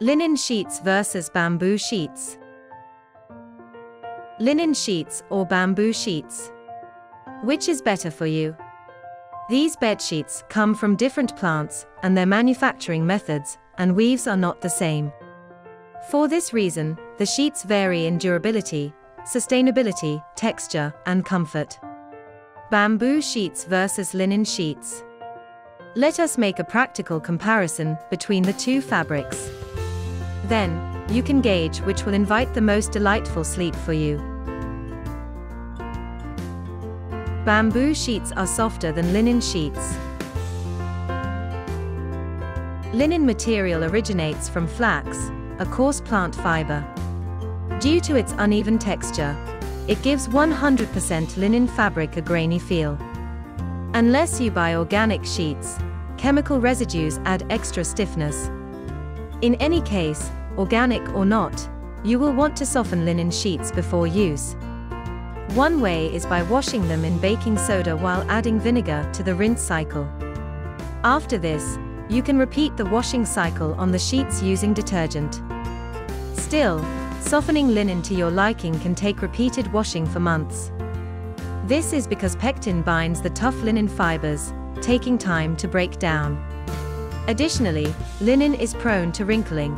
Linen sheets versus bamboo sheets. Linen sheets or bamboo sheets? Which is better for you? These bed sheets come from different plants, and their manufacturing methods and weaves are not the same. For this reason, the sheets vary in durability, sustainability, texture, and comfort. Bamboo sheets versus linen sheets. Let us make a practical comparison between the two fabrics. Then, you can gauge which will invite the most delightful sleep for you. Bamboo sheets are softer than linen sheets. Linen material originates from flax, a coarse plant fiber. Due to its uneven texture, it gives 100% linen fabric a grainy feel. Unless you buy organic sheets, chemical residues add extra stiffness. In any case, organic or not, you will want to soften linen sheets before use. One way is by washing them in baking soda while adding vinegar to the rinse cycle. After this, you can repeat the washing cycle on the sheets using detergent. Still, softening linen to your liking can take repeated washing for months. This is because pectin binds the tough linen fibers, taking time to break down. Additionally, linen is prone to wrinkling.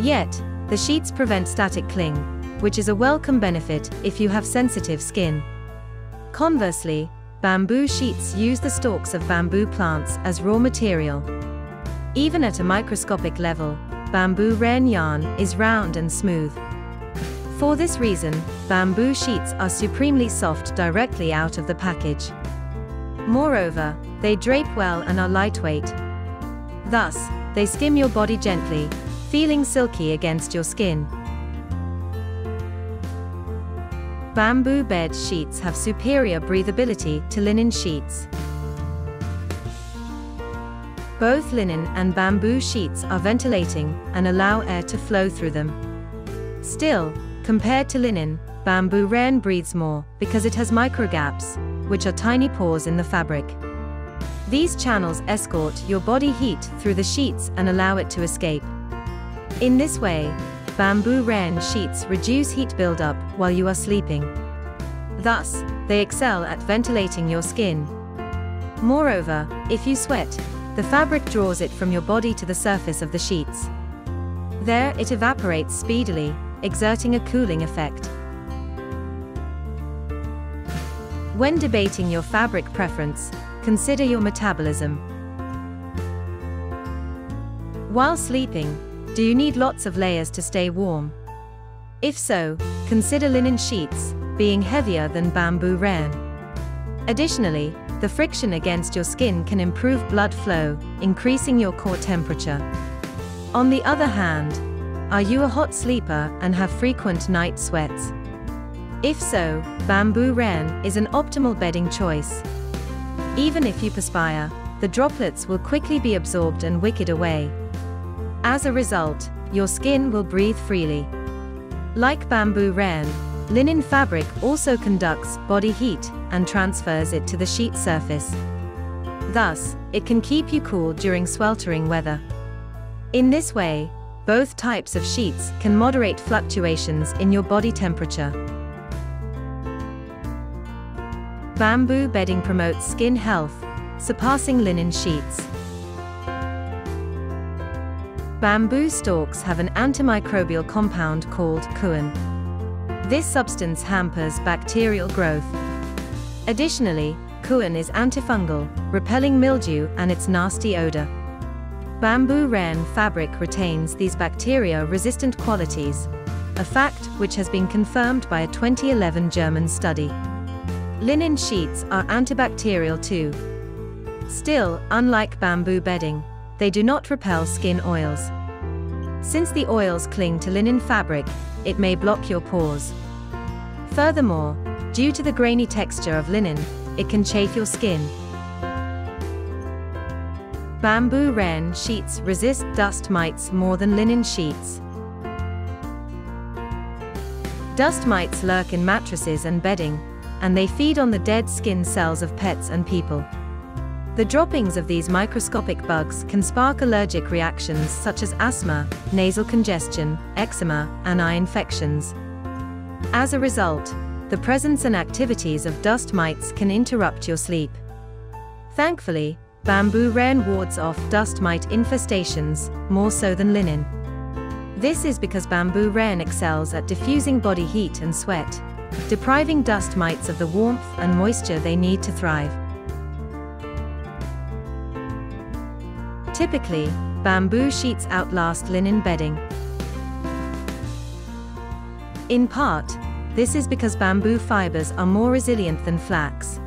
Yet, the sheets prevent static cling, which is a welcome benefit if you have sensitive skin. Conversely, bamboo sheets use the stalks of bamboo plants as raw material. Even at a microscopic level, bamboo rayon yarn is round and smooth. For this reason, bamboo sheets are supremely soft directly out of the package. Moreover, they drape well and are lightweight. Thus, they skim your body gently, feeling silky against your skin. Bamboo bed sheets have superior breathability to linen sheets. Both linen and bamboo sheets are ventilating and allow air to flow through them. Still, compared to linen, bamboo rayon breathes more because it has microgaps, which are tiny pores in the fabric. These channels escort your body heat through the sheets and allow it to escape. In this way, bamboo rayon sheets reduce heat buildup while you are sleeping. Thus, they excel at ventilating your skin. Moreover, if you sweat, the fabric draws it from your body to the surface of the sheets. There it evaporates speedily, exerting a cooling effect. When debating your fabric preference, consider your metabolism. While sleeping, do you need lots of layers to stay warm? If so, consider linen sheets, being heavier than bamboo rayon. Additionally, the friction against your skin can improve blood flow, increasing your core temperature. On the other hand, are you a hot sleeper and have frequent night sweats? If so, bamboo rayon is an optimal bedding choice. Even if you perspire, the droplets will quickly be absorbed and wicked away. As a result, your skin will breathe freely. Like bamboo rayon, linen fabric also conducts body heat and transfers it to the sheet surface. Thus, it can keep you cool during sweltering weather. In this way, both types of sheets can moderate fluctuations in your body temperature. Bamboo bedding promotes skin health, surpassing linen sheets. Bamboo stalks have an antimicrobial compound called kun. This substance hampers bacterial growth. Additionally, kun is antifungal, repelling mildew and its nasty odor. Bamboo rayon fabric retains these bacteria-resistant qualities, a fact which has been confirmed by a 2011 German study. Linen sheets are antibacterial too. Still, unlike bamboo bedding, they do not repel skin oils. Since the oils cling to linen fabric, it may block your pores. Furthermore, due to the grainy texture of linen, it can chafe your skin. Bamboo rayon sheets resist dust mites more than linen sheets. Dust mites lurk in mattresses and bedding, and they feed on the dead skin cells of pets and people. The droppings of these microscopic bugs can spark allergic reactions such as asthma, nasal congestion, eczema, and eye infections. As a result, the presence and activities of dust mites can interrupt your sleep. Thankfully, bamboo rayon wards off dust mite infestations, more so than linen. This is because bamboo rayon excels at diffusing body heat and sweat, depriving dust mites of the warmth and moisture they need to thrive. Typically, bamboo sheets outlast linen bedding. In part, this is because bamboo fibers are more resilient than flax.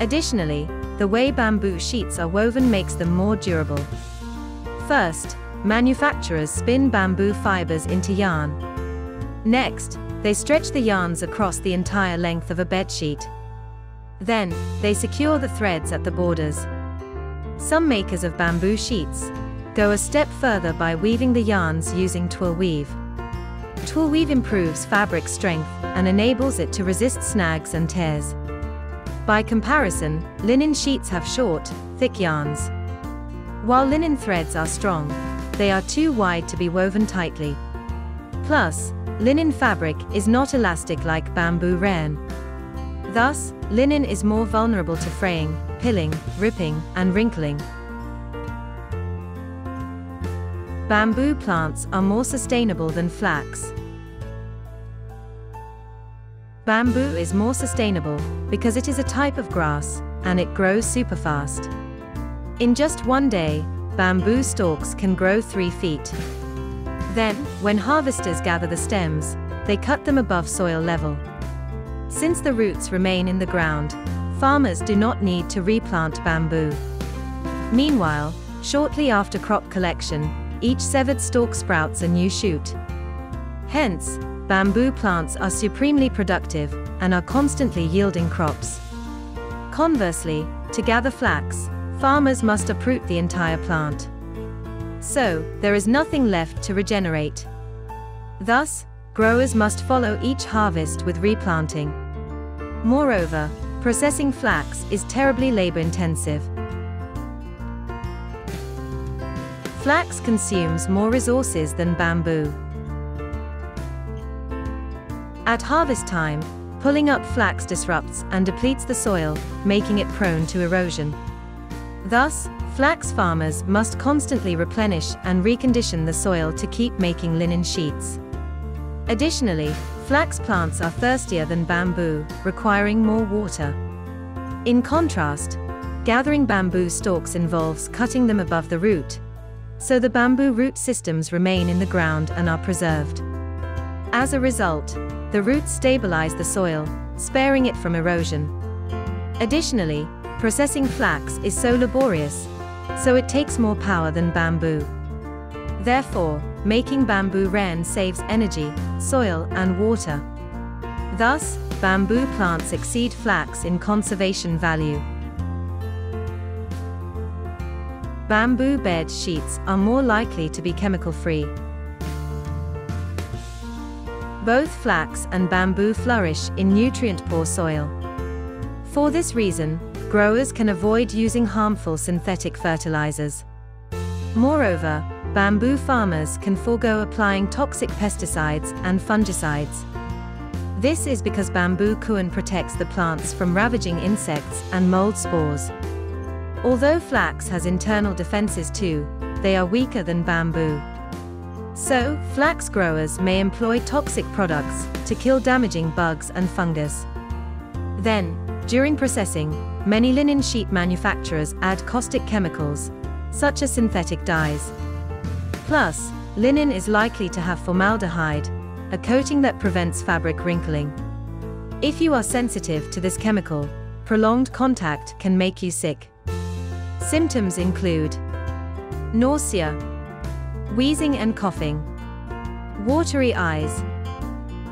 Additionally, the way bamboo sheets are woven makes them more durable. First, manufacturers spin bamboo fibers into yarn. Next, they stretch the yarns across the entire length of a bedsheet. Then, they secure the threads at the borders. Some makers of bamboo sheets go a step further by weaving the yarns using twill weave. Twill weave improves fabric strength and enables it to resist snags and tears. By comparison, linen sheets have short, thick yarns. While linen threads are strong, they are too wide to be woven tightly. Plus, linen fabric is not elastic like bamboo rayon. Thus, linen is more vulnerable to fraying, pilling, ripping, and wrinkling. Bamboo plants are more sustainable than flax. Bamboo is more sustainable because it is a type of grass and it grows super fast. In just one day, bamboo stalks can grow 3 feet. Then, when harvesters gather the stems, they cut them above soil level. Since the roots remain in the ground, farmers do not need to replant bamboo. Meanwhile, shortly after crop collection, each severed stalk sprouts a new shoot. Hence, bamboo plants are supremely productive and are constantly yielding crops. Conversely, to gather flax, farmers must uproot the entire plant. So, there is nothing left to regenerate. Thus, growers must follow each harvest with replanting. Moreover, processing flax is terribly labor-intensive. Flax consumes more resources than bamboo. At harvest time, pulling up flax disrupts and depletes the soil, making it prone to erosion. Thus, flax farmers must constantly replenish and recondition the soil to keep making linen sheets. Additionally, flax plants are thirstier than bamboo, requiring more water. In contrast, gathering bamboo stalks involves cutting them above the root, so the bamboo root systems remain in the ground and are preserved. As a result, the roots stabilize the soil, sparing it from erosion. Additionally, processing flax is so laborious, so it takes more power than bamboo. Therefore, making bamboo rayon saves energy, soil, and water. Thus, bamboo plants exceed flax in conservation value. Bamboo bed sheets are more likely to be chemical-free. Both flax and bamboo flourish in nutrient-poor soil. For this reason, growers can avoid using harmful synthetic fertilizers. Moreover, bamboo farmers can forego applying toxic pesticides and fungicides. This is because bamboo kun protects the plants from ravaging insects and mold spores. Although flax has internal defenses too, they are weaker than bamboo. So, flax growers may employ toxic products to kill damaging bugs and fungus. Then, during processing, many linen sheet manufacturers add caustic chemicals, such as synthetic dyes. Plus, linen is likely to have formaldehyde, a coating that prevents fabric wrinkling. If you are sensitive to this chemical, prolonged contact can make you sick. Symptoms include nausea, wheezing and coughing, watery eyes,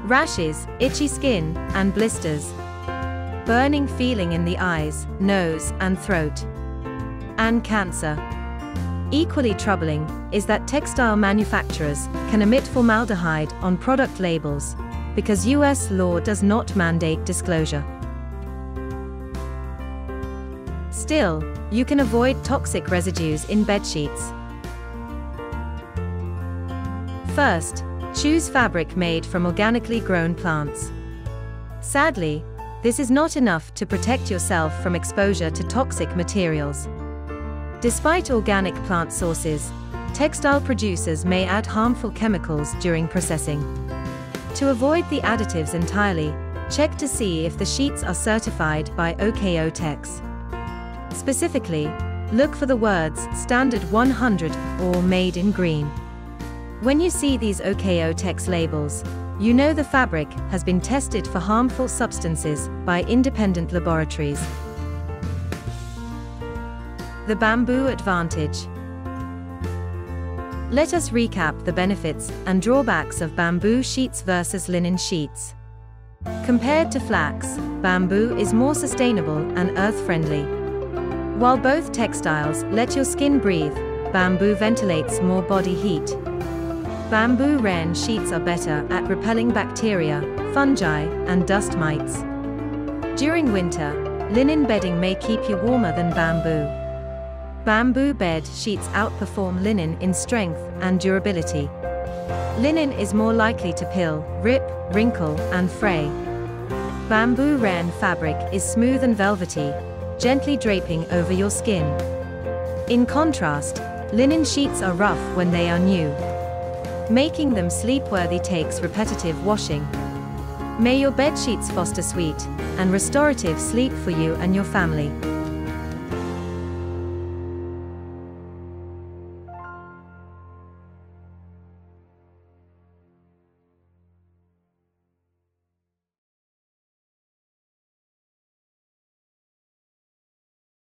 rashes, itchy skin, and blisters, burning feeling in the eyes, nose, and throat, and cancer. Equally troubling is that textile manufacturers can omit formaldehyde on product labels because US law does not mandate disclosure. Still, you can avoid toxic residues in bedsheets. First, choose fabric made from organically grown plants. Sadly, this is not enough to protect yourself from exposure to toxic materials. Despite organic plant sources, textile producers may add harmful chemicals during processing. To avoid the additives entirely, check to see if the sheets are certified by OEKO-TEX. Specifically, look for the words Standard 100 or Made in Green. When you see these OEKO-TEX labels, you know the fabric has been tested for harmful substances by independent laboratories. The Bamboo Advantage Let us recap the benefits and drawbacks of bamboo sheets versus linen sheets. Compared to flax, bamboo is more sustainable and earth-friendly. While both textiles let your skin breathe, bamboo ventilates more body heat. Bamboo rayon sheets are better at repelling bacteria, fungi, and dust mites. During winter, linen bedding may keep you warmer than bamboo. Bamboo bed sheets outperform linen in strength and durability. Linen is more likely to pill, rip, wrinkle, and fray. Bamboo rayon fabric is smooth and velvety, gently draping over your skin. In contrast, linen sheets are rough when they are new. Making them sleep-worthy takes repetitive washing. May your bed sheets foster sweet and restorative sleep for you and your family.